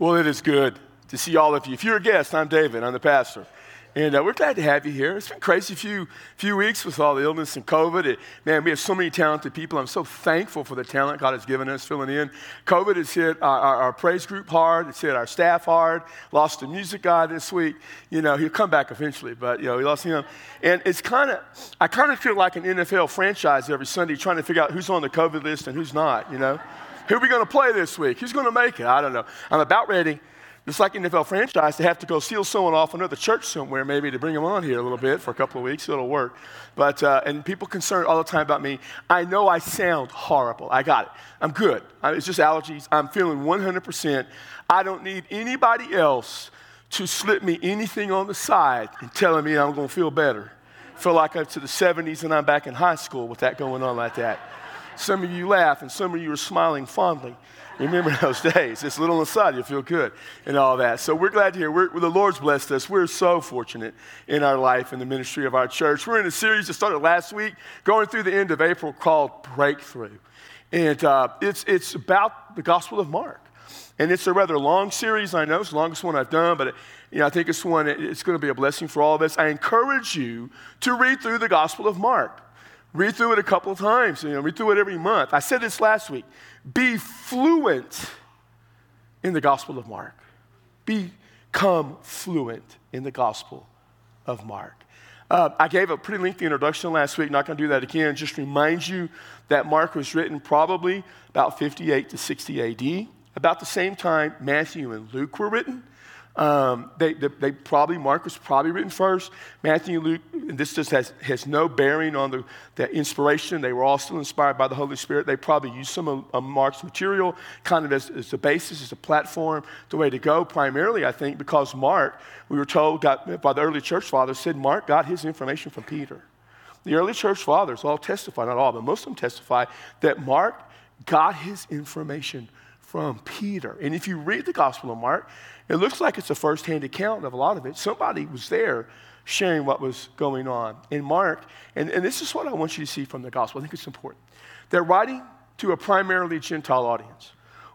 Well, it is good to see all of you. If you're a guest, I'm David, I'm the pastor. And uh, we're glad to have you here. It's been crazy few few weeks with all the illness and COVID. Man, we have so many talented people. I'm so thankful for the talent God has given us filling in. COVID has hit our, our, our praise group hard. It's hit our staff hard. Lost the music guy this week. You know, he'll come back eventually, but you know, we lost him. And it's kind of, I kind of feel like an NFL franchise every Sunday trying to figure out who's on the COVID list and who's not. You know, who are we going to play this week? Who's going to make it? I don't know. I'm about ready just like NFL franchise, to have to go steal someone off another church somewhere, maybe to bring them on here a little bit for a couple of weeks. It'll work. But uh, and people concerned all the time about me. I know I sound horrible. I got it. I'm good. It's just allergies. I'm feeling 100%. I don't need anybody else to slip me anything on the side and telling me I'm going to feel better. Feel like I'm to the 70s and I'm back in high school with that going on like that. Some of you laugh and some of you are smiling fondly. Remember those days. It's a little inside, you feel good and all that. So we're glad to hear. We're, the Lord's blessed us. We're so fortunate in our life and the ministry of our church. We're in a series that started last week, going through the end of April, called Breakthrough. And uh, it's, it's about the Gospel of Mark. And it's a rather long series, I know. It's the longest one I've done, but it, you know, I think it's one, it's going to be a blessing for all of us. I encourage you to read through the Gospel of Mark. Read through it a couple times. You know, read through it every month. I said this last week. Be fluent in the Gospel of Mark. Become fluent in the Gospel of Mark. Uh, I gave a pretty lengthy introduction last week, not going to do that again. Just remind you that Mark was written probably about 58 to 60 AD. About the same time Matthew and Luke were written. Um, they, they, they, probably, Mark was probably written first. Matthew and Luke, this just has, has no bearing on the, the inspiration. They were all still inspired by the Holy Spirit. They probably used some of, of Mark's material kind of as, as the basis, as a platform, the way to go, primarily, I think, because Mark, we were told got, by the early church fathers, said Mark got his information from Peter. The early church fathers all testify, not all, but most of them testify that Mark got his information from Peter. And if you read the Gospel of Mark, it looks like it's a firsthand account of a lot of it. Somebody was there sharing what was going on. In Mark, and, and this is what I want you to see from the gospel, I think it's important. They're writing to a primarily Gentile audience.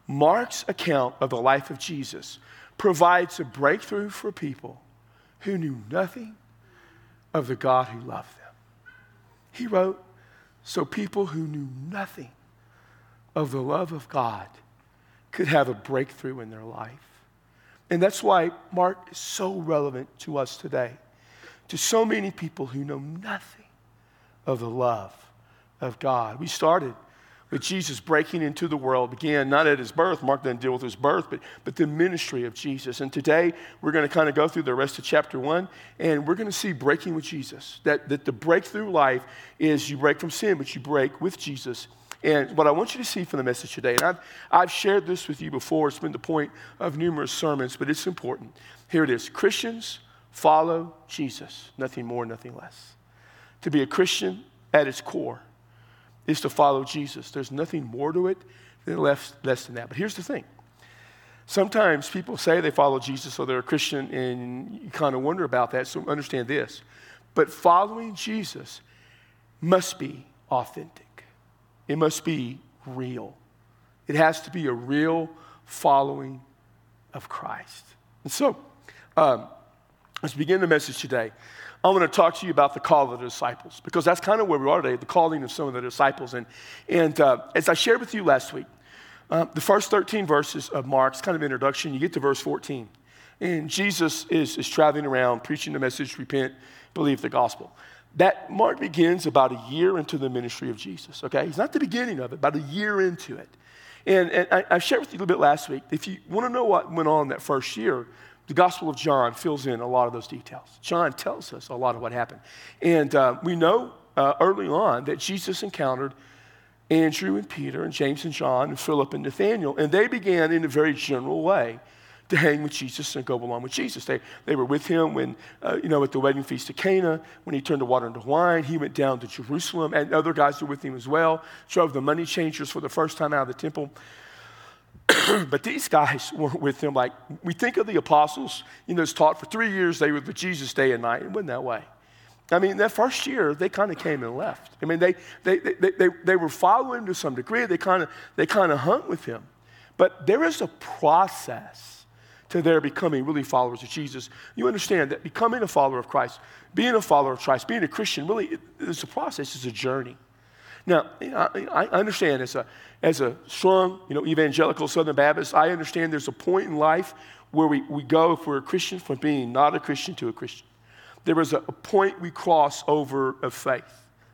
Mark's account of the life of Jesus provides a breakthrough for people who knew nothing of the God who loved them. He wrote, so people who knew nothing of the love of God could have a breakthrough in their life. And that's why Mark is so relevant to us today, to so many people who know nothing of the love of God. We started with Jesus breaking into the world, began not at his birth, Mark doesn't deal with his birth, but, but the ministry of Jesus. And today we're going to kind of go through the rest of chapter one, and we're going to see breaking with Jesus. That, that the breakthrough life is you break from sin, but you break with Jesus and what I want you to see from the message today, and I've, I've shared this with you before, it's been the point of numerous sermons, but it's important. Here it is Christians follow Jesus, nothing more, nothing less. To be a Christian at its core is to follow Jesus. There's nothing more to it than less, less than that. But here's the thing sometimes people say they follow Jesus or they're a Christian, and you kind of wonder about that, so understand this. But following Jesus must be authentic. It must be real. It has to be a real following of Christ. And so, um, let's begin the message today. I want to talk to you about the call of the disciples because that's kind of where we are today, the calling of some of the disciples. And, and uh, as I shared with you last week, uh, the first 13 verses of Mark's kind of introduction, you get to verse 14. And Jesus is, is traveling around preaching the message repent, believe the gospel that Mark begins about a year into the ministry of Jesus, okay? He's not the beginning of it, about a year into it. And, and I, I, shared with you a little bit last week. If you want to know what went on that first year, the Gospel of John fills in a lot of those details. John tells us a lot of what happened. And uh, we know uh, early on that Jesus encountered Andrew and Peter and James and John and Philip and Nathaniel, and they began in a very general way to hang with Jesus and go along with Jesus. They, they were with him when, uh, you know, at the wedding feast of Cana, when he turned the water into wine. He went down to Jerusalem, and other guys were with him as well, drove the money changers for the first time out of the temple. but these guys weren't with him like we think of the apostles, you know, it's taught for three years they were with Jesus day and night. It wasn't that way. I mean, that first year, they kind of came and left. I mean, they, they, they, they, they were following him to some degree. They kind of they kind of hung with him. But there is a process to their becoming really followers of Jesus, you understand that becoming a follower of Christ, being a follower of Christ, being a Christian, really, it's a process, it's a journey. Now, I understand as a, as a strong, you know, evangelical Southern Baptist, I understand there's a point in life where we, we go, if we're a Christian, from being not a Christian to a Christian. There is a, a point we cross over of faith.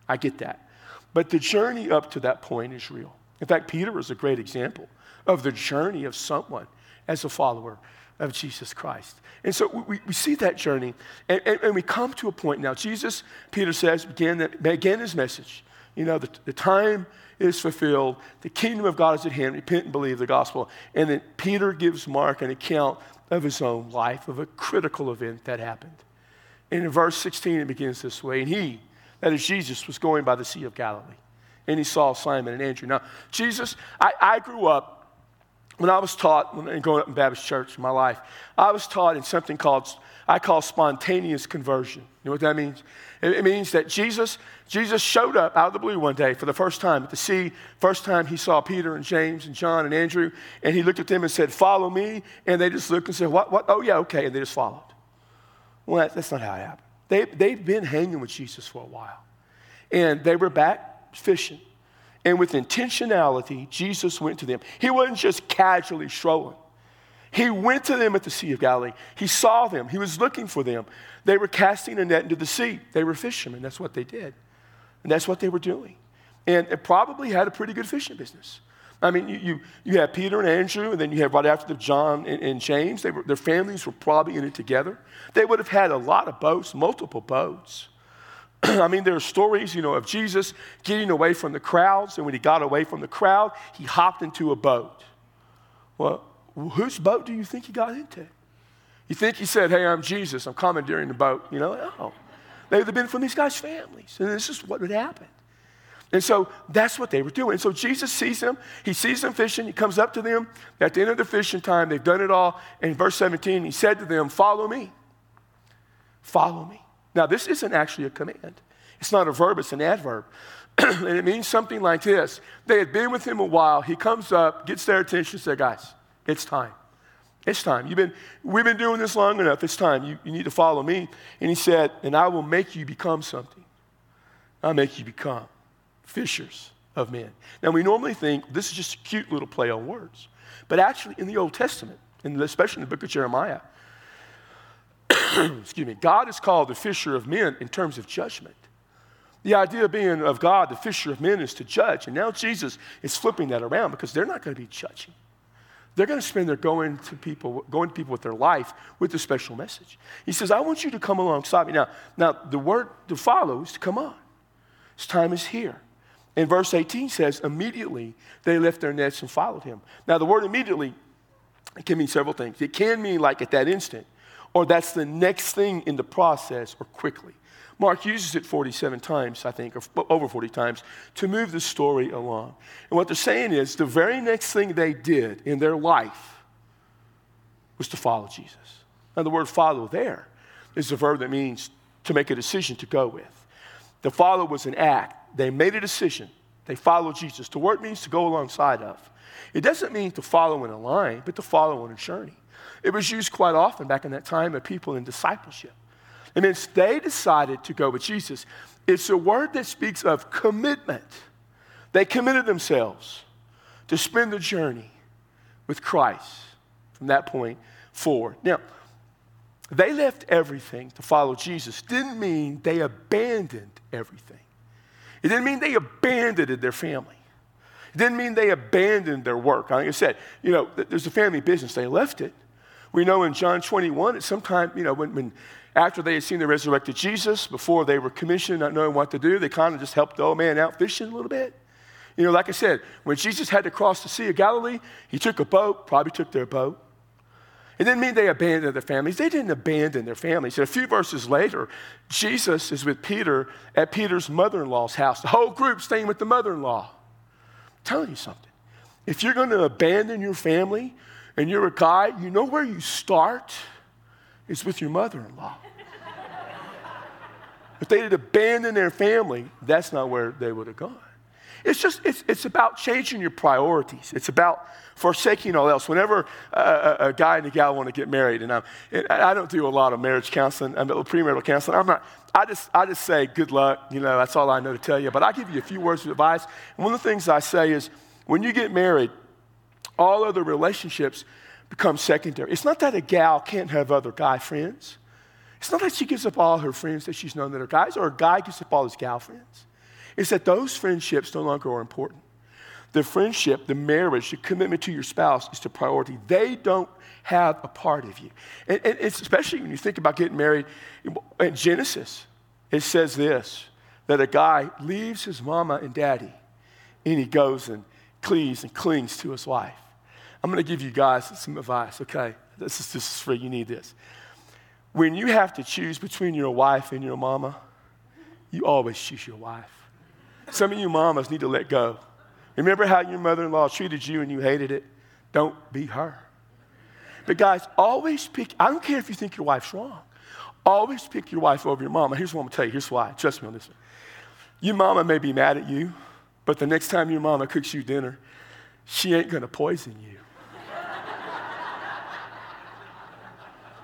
I get that. But the journey up to that point is real. In fact, Peter is a great example of the journey of someone as a follower of Jesus Christ. And so we, we see that journey, and, and, and, we come to a point now. Jesus, Peter says, began, began his message. You know, the, the time is fulfilled, the kingdom of God is at hand, repent and believe the gospel. And then Peter gives Mark an account of his own life, of a critical event that happened. And in verse 16, it begins this way And he, that is Jesus, was going by the Sea of Galilee. And he saw Simon and Andrew. Now, Jesus, I, I grew up when I was taught, when growing up in Baptist church in my life, I was taught in something called, I call spontaneous conversion. You know what that means? It, means that Jesus, Jesus showed up out of the blue one day for the first time at the sea. First time he saw Peter and James and John and Andrew, and he looked at them and said, Follow me. And they just looked and said, What? What? Oh, yeah, okay. And they just followed. Well, that, that's not how it happened. They, they'd been hanging with Jesus for a while, and they were back fishing. And with intentionality, Jesus went to them. He wasn't just casually strolling. He went to them at the Sea of Galilee. He saw them. He was looking for them. They were casting a net into the sea. They were fishermen. That's what they did. And that's what they were doing. And it probably had a pretty good fishing business. I mean, you, you, you have Peter and Andrew, and then you have right after them John and, and James. Were, their families were probably in it together. They would have had a lot of boats, multiple boats. I mean, there are stories, you know, of Jesus getting away from the crowds, and when he got away from the crowd, he hopped into a boat. Well, whose boat do you think he got into? You think he said, Hey, I'm Jesus, I'm commandeering the boat? You know, no. They would have been from these guys' families, and this is what would happen. And so that's what they were doing. And so Jesus sees them. He sees them fishing. He comes up to them at the end of the fishing time. They've done it all. And in verse 17, he said to them, Follow me. Follow me. Now, this isn't actually a command, it's not a verb, it's an adverb. and it means something like this They had been with him a while. He comes up, gets their attention, says, Guys, it's time. It's time. You've been, we've been doing this long enough. It's time. You, you need to follow me. And he said, And I will make you become something. I'll make you become fishers of men. Now, we normally think this is just a cute little play on words. But actually, in the Old Testament, and especially in the book of Jeremiah, excuse me, God is called the fisher of men in terms of judgment. The idea of being of God, the fisher of men, is to judge. And now Jesus is flipping that around because they're not going to be judging. They're going to spend their going to people, going to people with their life with a special message. He says, I want you to come alongside me. Now, now the word to follow is to come on. His time is here. And verse 18 says, immediately they left their nets and followed him. Now, the word immediately it can mean several things. It can mean like at that instant or that's the next thing in the process, or quickly. Mark uses it 47 times, I think, or over 40 times, to move the story along. And what they're saying is the very next thing they did in their life was to follow Jesus. Now, the word follow there is a verb that means to make a decision to go with. The follow was an act. They made a decision. They followed Jesus. The word means to go alongside of. It doesn't mean to follow in a line, but to follow on a journey. It was used quite often back in that time of people in discipleship. And then they decided to go with Jesus. It's a word that speaks of commitment. They committed themselves to spend the journey with Christ from that point forward. Now, they left everything to follow Jesus. Didn't mean they abandoned everything. It didn't mean they abandoned their family. It didn't mean they abandoned their work. Like I said, you know, there's a family business. They left it. We know in John 21, at some time, you know, when, when after they had seen the resurrected Jesus, before they were commissioned, not knowing what to do, they kind of just helped the old man out fishing a little bit. You know, like I said, when Jesus had to cross the Sea of Galilee, he took a boat, probably took their boat. It didn't mean they abandoned their families. They didn't abandon their families. And a few verses later, Jesus is with Peter at Peter's mother in law's house. The whole group staying with the mother in law. telling you something. If you're going to abandon your family, and you're a guy, you know where you start? It's with your mother in law. if they had abandoned their family, that's not where they would have gone. It's just, it's, it's about changing your priorities. It's about forsaking all else. Whenever a, a guy and a gal want to get married, and, I'm, and I don't do a lot of marriage counseling, I'm a premarital counseling. I'm not, I just, I just say good luck. You know, that's all I know to tell you. But I give you a few words of advice. And one of the things I say is when you get married, all other relationships become secondary. It's not that a gal can't have other guy friends. It's not that she gives up all her friends that she's known that are guys, or a guy gives up all his gal friends. It's that those friendships no longer are important. The friendship, the marriage, the commitment to your spouse is the priority. They don't have a part of you. And, and especially when you think about getting married in Genesis, it says this that a guy leaves his mama and daddy and he goes and cleaves and clings to his wife. I'm going to give you guys some advice, okay? This is, this is free. You need this. When you have to choose between your wife and your mama, you always choose your wife. Some of you mamas need to let go. Remember how your mother in law treated you and you hated it? Don't be her. But guys, always pick, I don't care if you think your wife's wrong, always pick your wife over your mama. Here's what I'm gonna tell you. Here's why. Trust me on this one. Your mama may be mad at you, but the next time your mama cooks you dinner, she ain't gonna poison you.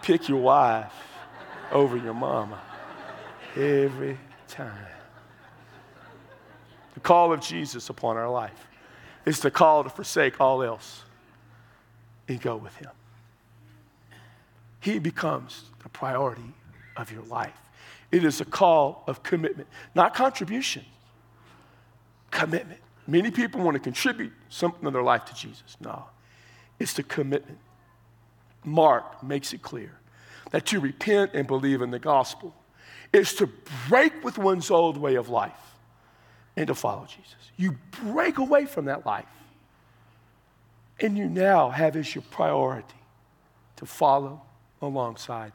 Pick your wife over your mama every time. The call of Jesus upon our life is the call to forsake all else and go with Him. He becomes the priority of your life. It is a call of commitment, not contribution, commitment. Many people want to contribute something of their life to Jesus. No, it's the commitment. Mark makes it clear that to repent and believe in the gospel is to break with one's old way of life and to follow Jesus. You break away from that life, and you now have as your priority to follow alongside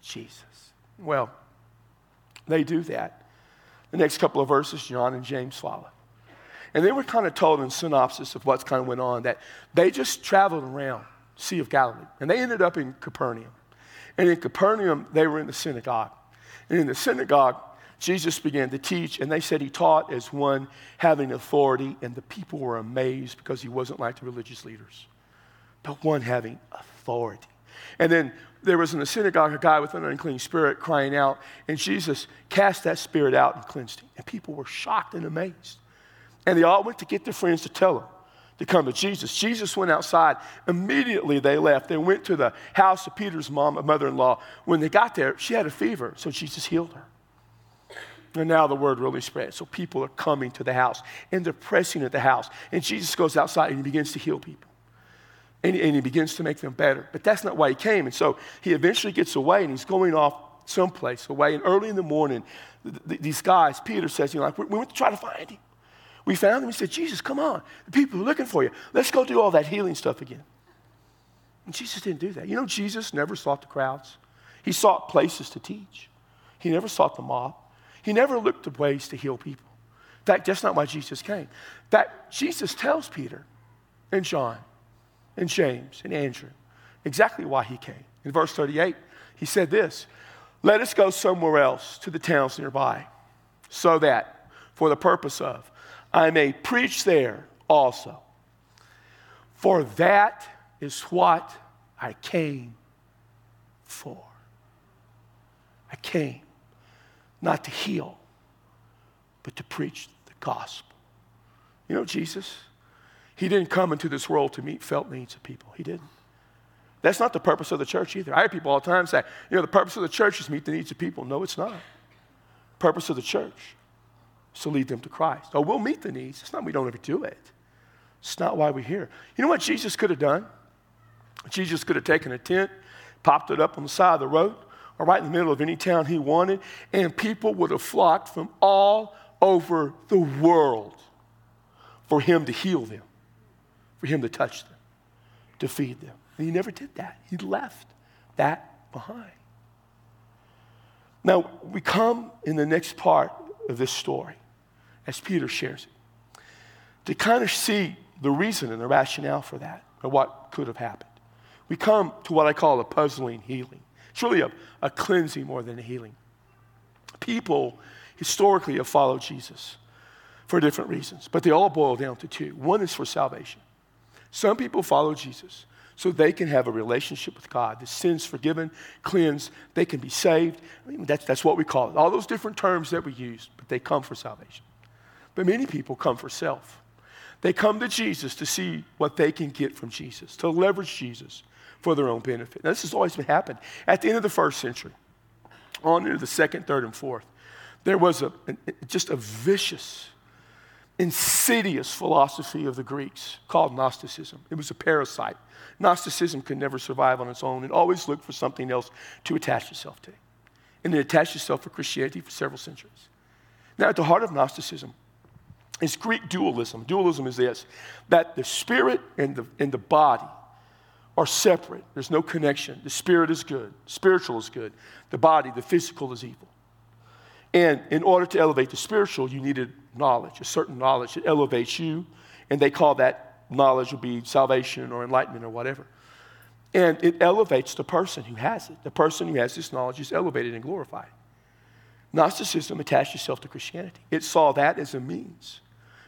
Jesus. Well, they do that. The next couple of verses, John and James follow. And they were kind of told in synopsis of what's kind of went on that they just traveled around Sea of Galilee, and they ended up in Capernaum. And in Capernaum, they were in the synagogue. And in the synagogue, Jesus began to teach, and they said he taught as one having authority, and the people were amazed because he wasn't like the religious leaders, but one having authority. And then there was in the synagogue a guy with an unclean spirit crying out, and Jesus cast that spirit out and cleansed him. And people were shocked and amazed. And they all went to get their friends to tell them to come to Jesus. Jesus went outside. Immediately they left. They went to the house of Peter's mom, mother in law. When they got there, she had a fever, so Jesus healed her. And now the word really spread. So people are coming to the house and they're pressing at the house. And Jesus goes outside and he begins to heal people. And he, and he begins to make them better. But that's not why he came. And so he eventually gets away and he's going off someplace away. And early in the morning, th- th- these guys, Peter says, you know, like, we went to try to find him. We found him. We said, Jesus, come on. The people are looking for you. Let's go do all that healing stuff again. And Jesus didn't do that. You know, Jesus never sought the crowds, he sought places to teach, he never sought the mob, he never looked at ways to heal people. In fact, that's not why Jesus came. That Jesus tells Peter and John and James and Andrew exactly why he came. In verse 38, he said this Let us go somewhere else to the towns nearby, so that, for the purpose of, I may preach there also. For that is what I came for. I came not to heal, but to preach the gospel. You know, Jesus, He didn't come into this world to meet felt needs of people. He didn't. That's not the purpose of the church either. I hear people all the time say, you know, the purpose of the church is meet the needs of people. No, it's not. Purpose of the church to lead them to Christ. Oh, we'll meet the needs. It's not we don't ever do it. It's not why we're here. You know what Jesus could have done? Jesus could have taken a tent, popped it up on the side of the road, or right in the middle of any town he wanted, and people would have flocked from all over the world for him to heal them, for him to touch them, to feed them. And he never did that. He left that behind. Now, we come in the next part of this story as Peter shares it, to kind of see the reason and the rationale for that, or what could have happened. We come to what I call a puzzling healing. It's really a, a cleansing more than a healing. People historically have followed Jesus for different reasons, but they all boil down to two. One is for salvation. Some people follow Jesus so they can have a relationship with God. The sins forgiven, cleansed, they can be saved. I mean, that's, that's what we call it. All those different terms that we use, but they come for salvation. But many people come for self. They come to Jesus to see what they can get from Jesus, to leverage Jesus for their own benefit. Now, this has always been happened. At the end of the first century, on into the second, third, and fourth, there was a, just a vicious, insidious philosophy of the Greeks called Gnosticism. It was a parasite. Gnosticism could never survive on its own. It always looked for something else to attach itself to. And it attached itself to Christianity for several centuries. Now, at the heart of Gnosticism is Greek dualism. Dualism is this that the spirit and the, and the body are separate. There's no connection. The spirit is good, spiritual is good. The body, the physical, is evil. And in order to elevate the spiritual, you needed knowledge, a certain knowledge that elevates you. And they call that knowledge would be salvation or enlightenment or whatever. And it elevates the person who has it. The person who has this knowledge is elevated and glorified. Gnosticism attached itself to Christianity. It saw that as a means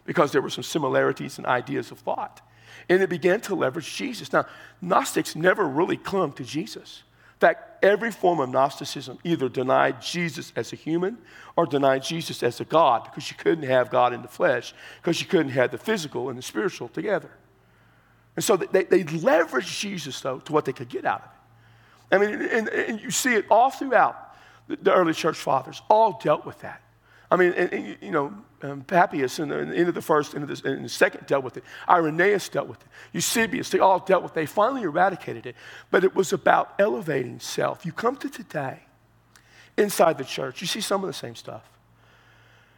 because there were some similarities and ideas of thought. And it began to leverage Jesus. Now, Gnostics never really clung to Jesus. In fact, every form of Gnosticism either denied Jesus as a human or denied Jesus as a God because you couldn't have God in the flesh, because you couldn't have the physical and the spiritual together. And so they, they leveraged Jesus, though, to what they could get out of it. I mean, and, and you see it all throughout the early church fathers, all dealt with that. I mean, and, and, you know, um, Papias in the, in the, end of the first, and the, in the second dealt with it. Irenaeus dealt with it. Eusebius, they all dealt with it. They finally eradicated it. But it was about elevating self. You come to today, inside the church, you see some of the same stuff.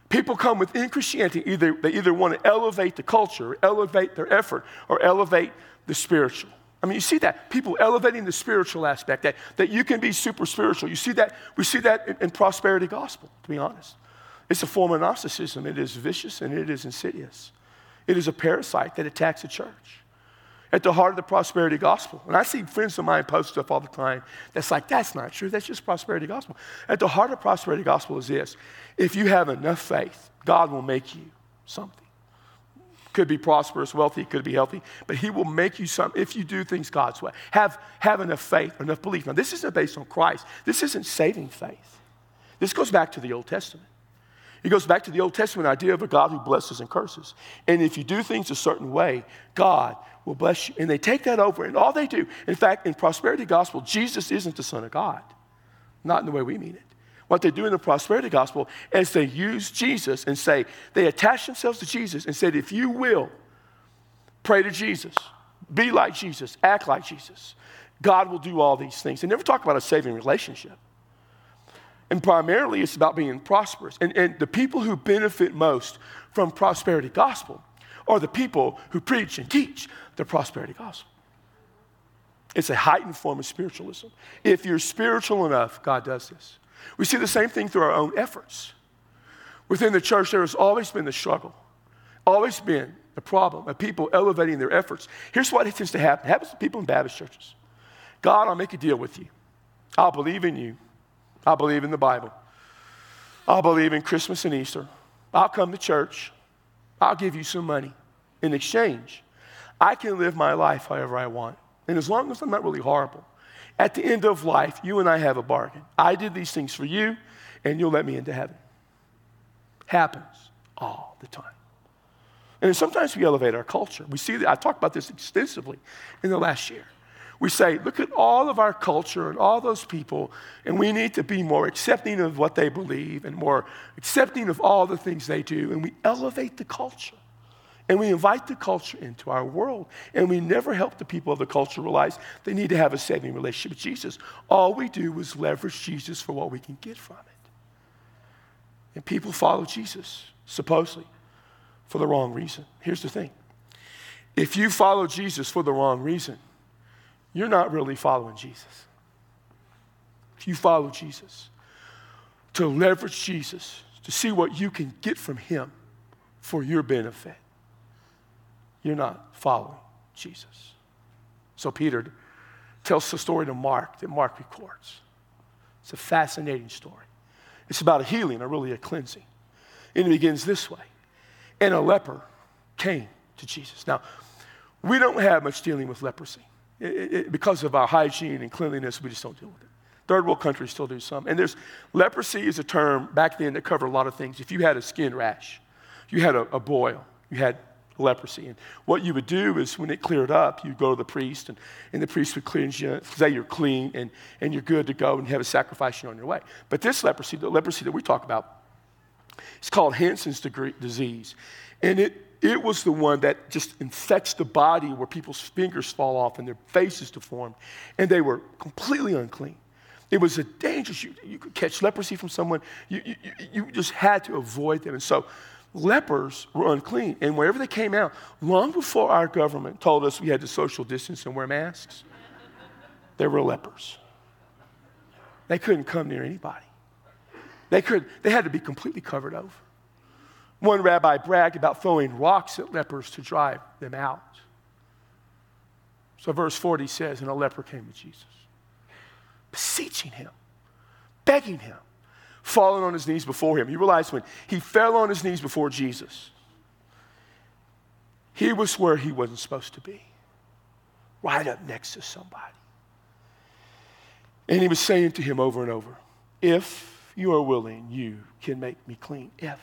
People come within Christianity, either, they either want to elevate the culture, elevate their effort, or elevate the spiritual. I mean, you see that. People elevating the spiritual aspect, that, that you can be super spiritual. You see that, we see that in, in prosperity gospel, to be honest. It's a form of Gnosticism. It is vicious and it is insidious. It is a parasite that attacks the church. At the heart of the prosperity gospel. And I see friends of mine post stuff all the time that's like, that's not true. That's just prosperity gospel. At the heart of prosperity gospel is this if you have enough faith, God will make you something. Could be prosperous, wealthy, could be healthy, but He will make you something if you do things God's way. Have, have enough faith, enough belief. Now, this isn't based on Christ, this isn't saving faith. This goes back to the Old Testament. It goes back to the Old Testament idea of a God who blesses and curses. And if you do things a certain way, God will bless you. And they take that over, and all they do, in fact, in prosperity gospel, Jesus isn't the Son of God, not in the way we mean it. What they do in the prosperity gospel is they use Jesus and say, they attach themselves to Jesus and said, if you will, pray to Jesus, be like Jesus, act like Jesus, God will do all these things. They never talk about a saving relationship. And primarily, it's about being prosperous. And, and the people who benefit most from prosperity gospel are the people who preach and teach the prosperity gospel. It's a heightened form of spiritualism. If you're spiritual enough, God does this. We see the same thing through our own efforts. Within the church, there has always been the struggle, always been the problem of people elevating their efforts. Here's what it tends to happen it happens to people in Baptist churches God, I'll make a deal with you. I'll believe in you. I believe in the Bible. I'll believe in Christmas and Easter. I'll come to church. I'll give you some money. In exchange, I can live my life however I want. And as long as I'm not really horrible, at the end of life, you and I have a bargain. I did these things for you, and you'll let me into heaven. Happens all the time. And sometimes we elevate our culture. We see that. I talked about this extensively in the last year we say, look at all of our culture and all those people, and we need to be more accepting of what they believe and more accepting of all the things they do. And we elevate the culture. And we invite the culture into our world. And we never help the people of the culture realize they need to have a saving relationship with Jesus. All we do is leverage Jesus for what we can get from it. And people follow Jesus, supposedly, for the wrong reason. Here's the thing if you follow Jesus for the wrong reason, you're not really following Jesus. If you follow Jesus, to leverage Jesus, to see what you can get from Him for your benefit, you're not following Jesus. So Peter tells the story to Mark that Mark records. It's a fascinating story. It's about a healing, or really a cleansing. And it begins this way And a leper came to Jesus. Now, we don't have much dealing with leprosy. It, it, because of our hygiene and cleanliness, we just don't deal with it. Third world countries still do some. And there's leprosy is a term back then that covered a lot of things. If you had a skin rash, you had a, a boil, you had leprosy. And what you would do is when it cleared up, you'd go to the priest, and, and the priest would cleanse you, say you're clean and, and you're good to go and have a sacrifice on your way. But this leprosy, the leprosy that we talk about, it's called Hansen's disease. And it, it was the one that just infects the body where people's fingers fall off and their faces deform, and they were completely unclean. It was a dangerous, you, you could catch leprosy from someone, you, you, you just had to avoid them. And so lepers were unclean. And wherever they came out, long before our government told us we had to social distance and wear masks, there were lepers. They couldn't come near anybody. They, could, they had to be completely covered over. One rabbi bragged about throwing rocks at lepers to drive them out. So, verse 40 says, And a leper came to Jesus, beseeching him, begging him, falling on his knees before him. You realize when he fell on his knees before Jesus, he was where he wasn't supposed to be, right up next to somebody. And he was saying to him over and over, If you are willing, you can make me clean. If.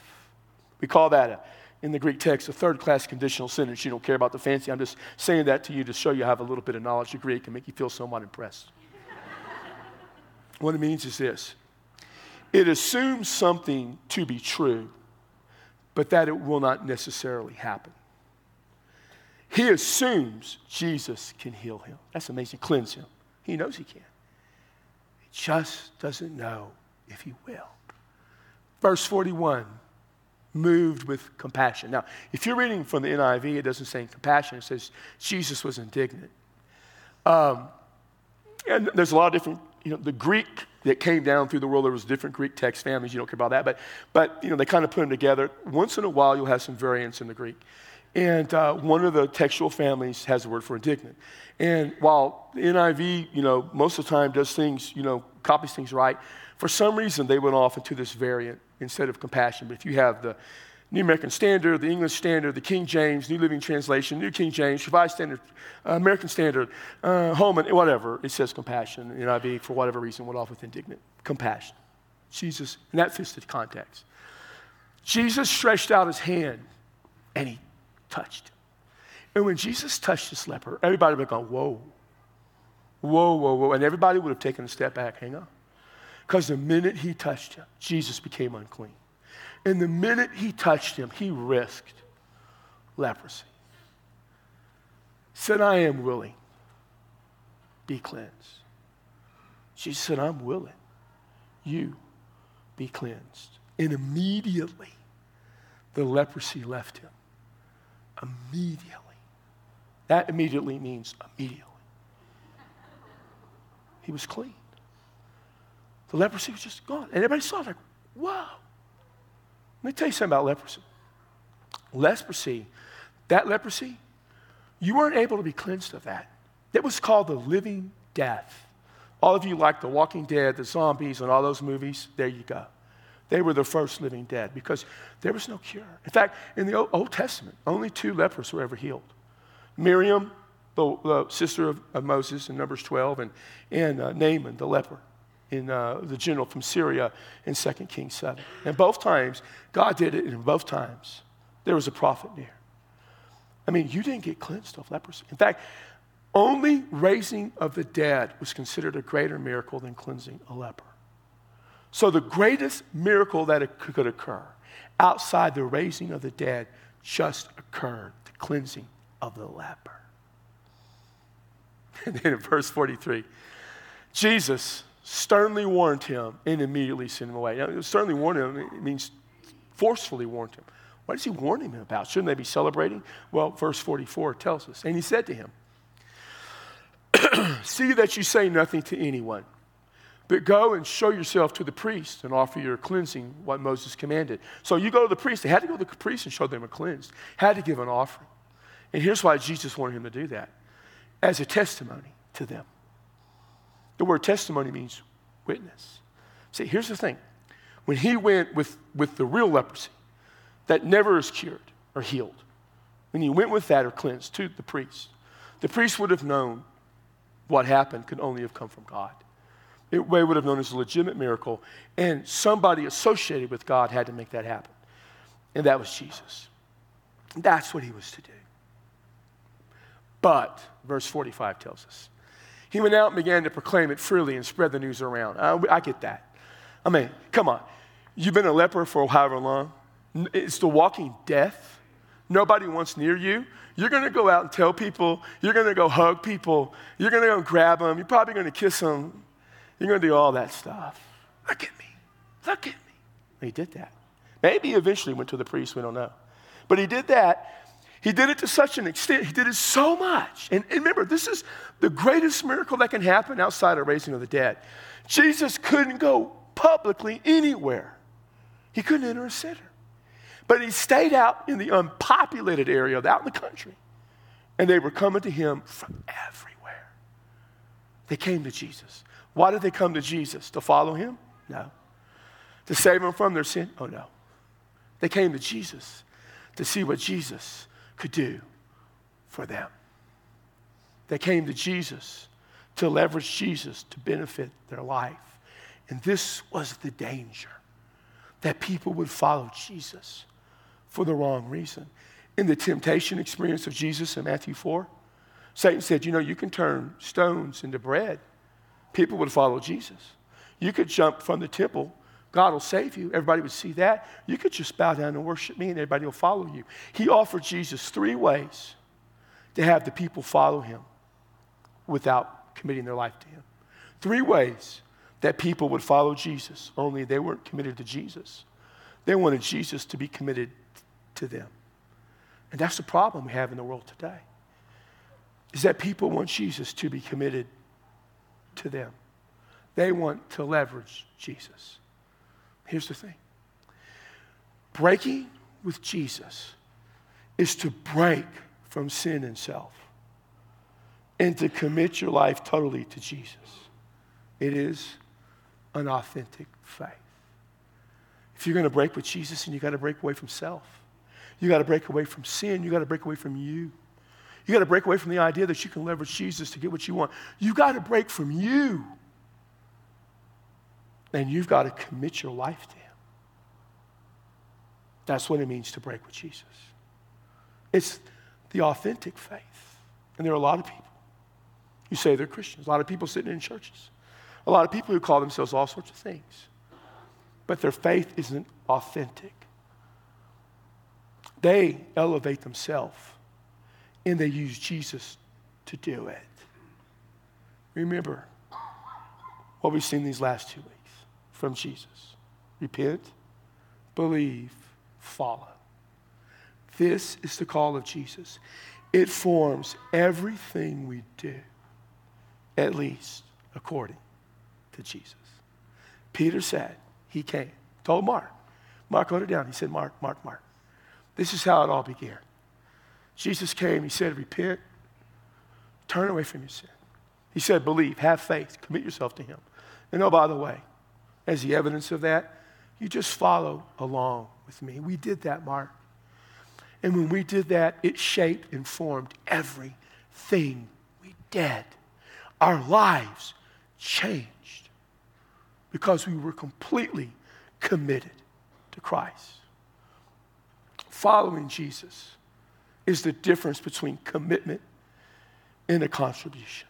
We call that a, in the Greek text a third class conditional sentence. You don't care about the fancy. I'm just saying that to you to show you I have a little bit of knowledge of Greek and make you feel somewhat impressed. what it means is this it assumes something to be true, but that it will not necessarily happen. He assumes Jesus can heal him. That's amazing. Cleanse him. He knows he can. He just doesn't know if he will. Verse 41 moved with compassion. Now, if you're reading from the NIV, it doesn't say compassion, it says Jesus was indignant. Um, and there's a lot of different, you know, the Greek that came down through the world. There was different Greek text families. You don't care about that, but but you know they kind of put them together. Once in a while, you'll have some variants in the Greek, and uh, one of the textual families has the word for indignant. And while the NIV, you know, most of the time does things, you know, copies things right, for some reason they went off into this variant instead of compassion. But if you have the New American Standard, the English Standard, the King James, New Living Translation, New King James, Revised Standard, uh, American Standard, uh, Holman, whatever, it says compassion. And NIV, for whatever reason, went off with indignant. Compassion. Jesus, and that fits the context. Jesus stretched out his hand and he touched. And when Jesus touched this leper, everybody would have gone, whoa, whoa, whoa, whoa. And everybody would have taken a step back, hang on. Because the minute he touched him, Jesus became unclean. And the minute he touched him, he risked leprosy. Said, I am willing. Be cleansed. She said, I'm willing. You be cleansed. And immediately, the leprosy left him. Immediately. That immediately means immediately. He was clean. The leprosy was just gone. And everybody saw it like, wow. Let me tell you something about leprosy. Leprosy, that leprosy, you weren't able to be cleansed of that. It was called the living death. All of you like The Walking Dead, the zombies, and all those movies, there you go. They were the first living dead because there was no cure. In fact, in the Old Testament, only two lepers were ever healed Miriam, the, sister of, of, Moses in Numbers 12, and, and uh, Naaman, the leper in uh, the general from Syria in 2 Kings 7. And both times, God did it, and both times, there was a prophet near. I mean, you didn't get cleansed of leprosy. In fact, only raising of the dead was considered a greater miracle than cleansing a leper. So, the greatest miracle that could occur outside the raising of the dead just occurred the cleansing of the leper. And then in verse 43, Jesus sternly warned him and immediately sent him away. Now, sternly warned him means forcefully warned him. What is he warning him about? Shouldn't they be celebrating? Well, verse 44 tells us. And he said to him, See that you say nothing to anyone, but go and show yourself to the priest and offer your cleansing what Moses commanded. So you go to the priest. They had to go to the priest and show them a cleansed, had to give an offering. And here's why Jesus wanted him to do that as a testimony to them. The word testimony means witness. See, here's the thing. When he went with, with the real leprosy that never is cured, or healed. When he went with that or cleansed to the priest, the priest would have known what happened could only have come from God. It would have known as a legitimate miracle, and somebody associated with God had to make that happen. And that was Jesus. That's what he was to do. But, verse 45 tells us, he went out and began to proclaim it freely and spread the news around. I, I get that. I mean, come on. You've been a leper for however long. It's the walking death. Nobody wants near you. You're going to go out and tell people. You're going to go hug people. You're going to go grab them. You're probably going to kiss them. You're going to do all that stuff. Look at me. Look at me. He did that. Maybe he eventually went to the priest. We don't know. But he did that. He did it to such an extent. He did it so much. And, and remember, this is the greatest miracle that can happen outside of raising of the dead. Jesus couldn't go publicly anywhere. He couldn't enter a center. But he stayed out in the unpopulated area, out in the country. And they were coming to him from everywhere. They came to Jesus. Why did they come to Jesus? To follow him? No. To save them from their sin? Oh, no. They came to Jesus to see what Jesus could do for them. They came to Jesus to leverage Jesus to benefit their life. And this was the danger that people would follow Jesus for the wrong reason. In the temptation experience of Jesus in Matthew 4, Satan said, You know, you can turn stones into bread. People would follow Jesus. You could jump from the temple, God will save you. Everybody would see that. You could just bow down and worship me, and everybody will follow you. He offered Jesus three ways to have the people follow him without committing their life to him. Three ways that people would follow Jesus, only they weren't committed to Jesus. They wanted Jesus to be committed to them. And that's the problem we have in the world today. Is that people want Jesus to be committed to them. They want to leverage Jesus. Here's the thing breaking with Jesus is to break from sin and self and to commit your life totally to Jesus. It is an authentic faith. If you're going to break with Jesus and you got to break away from self, you got to break away from sin, you got to break away from you. You got to break away from the idea that you can leverage Jesus to get what you want. You got to break from you. And you've got to commit your life to Him. That's what it means to break with Jesus. It's the authentic faith. And there are a lot of people who say they're Christians, a lot of people sitting in churches. A lot of people who call themselves all sorts of things, but their faith isn't authentic. They elevate themselves and they use Jesus to do it. Remember what we've seen these last two weeks from Jesus repent, believe, follow. This is the call of Jesus. It forms everything we do, at least according to Jesus. Peter said, He came, told Mark. Mark wrote it down. He said, Mark, Mark, Mark. This is how it all began. Jesus came, He said, Repent, turn away from your sin. He said, Believe, have faith, commit yourself to Him. And oh, by the way, as the evidence of that, you just follow along with me. We did that, Mark. And when we did that, it shaped and formed everything we did. Our lives changed because we were completely committed to Christ. Following Jesus is the difference between commitment and a contribution.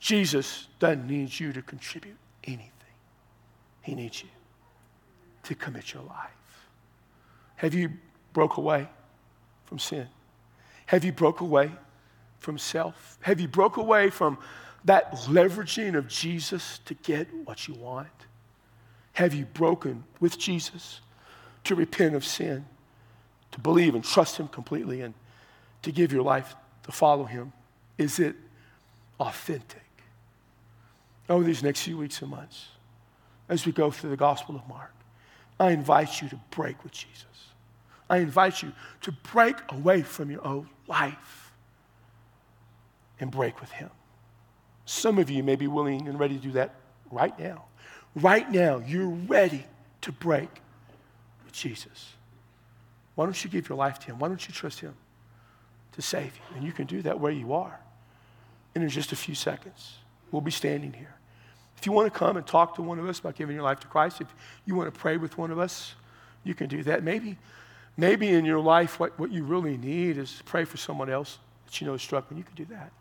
Jesus doesn't need you to contribute anything, He needs you to commit your life. Have you broke away from sin? Have you broke away from self? Have you broke away from that leveraging of Jesus to get what you want? Have you broken with Jesus to repent of sin, to believe and trust Him completely, and to give your life to follow Him? Is it authentic? Over these next few weeks and months, as we go through the Gospel of Mark, I invite you to break with Jesus. I invite you to break away from your old life and break with Him. Some of you may be willing and ready to do that right now. Right now, you're ready to break with Jesus. Why don't you give your life to Him? Why don't you trust Him to save you? And you can do that where you are. And in just a few seconds, we'll be standing here. If you want to come and talk to one of us about giving your life to Christ, if you want to pray with one of us, you can do that. Maybe, maybe in your life, what, what you really need is to pray for someone else that you know is struggling. You can do that.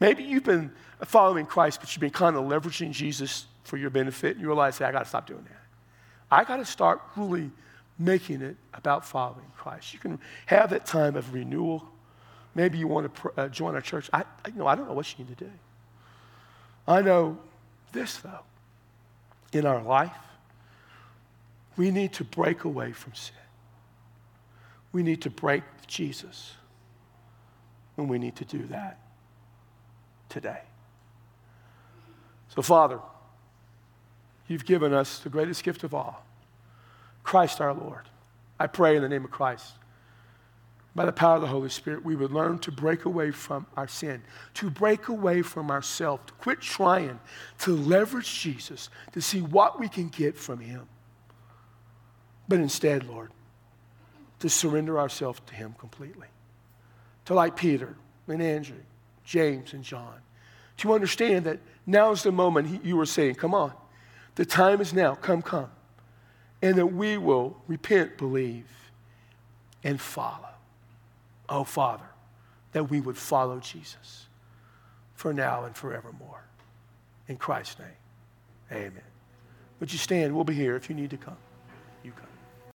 Maybe you've been following Christ, but you've been kind of leveraging Jesus for your benefit. And you realize, hey, I got to stop doing that. I got to start really making it about following Christ. You can have that time of renewal. Maybe you want to pr- uh, join our church. I, I, you know, I don't know what you need to do. I know this, though. In our life, we need to break away from sin. We need to break Jesus. And we need to do that today. So, Father, you've given us the greatest gift of all Christ our Lord. I pray in the name of Christ, by the power of the Holy Spirit, we would learn to break away from our sin, to break away from ourselves, to quit trying to leverage Jesus to see what we can get from Him. But instead, Lord, to surrender ourselves to Him completely. To like Peter and Andrew, James and John, to understand that now is the moment he, you were saying, Come on, the time is now, come, come. And that we will repent, believe, and follow. Oh, Father, that we would follow Jesus for now and forevermore. In Christ's name, amen. Would you stand? We'll be here if you need to come.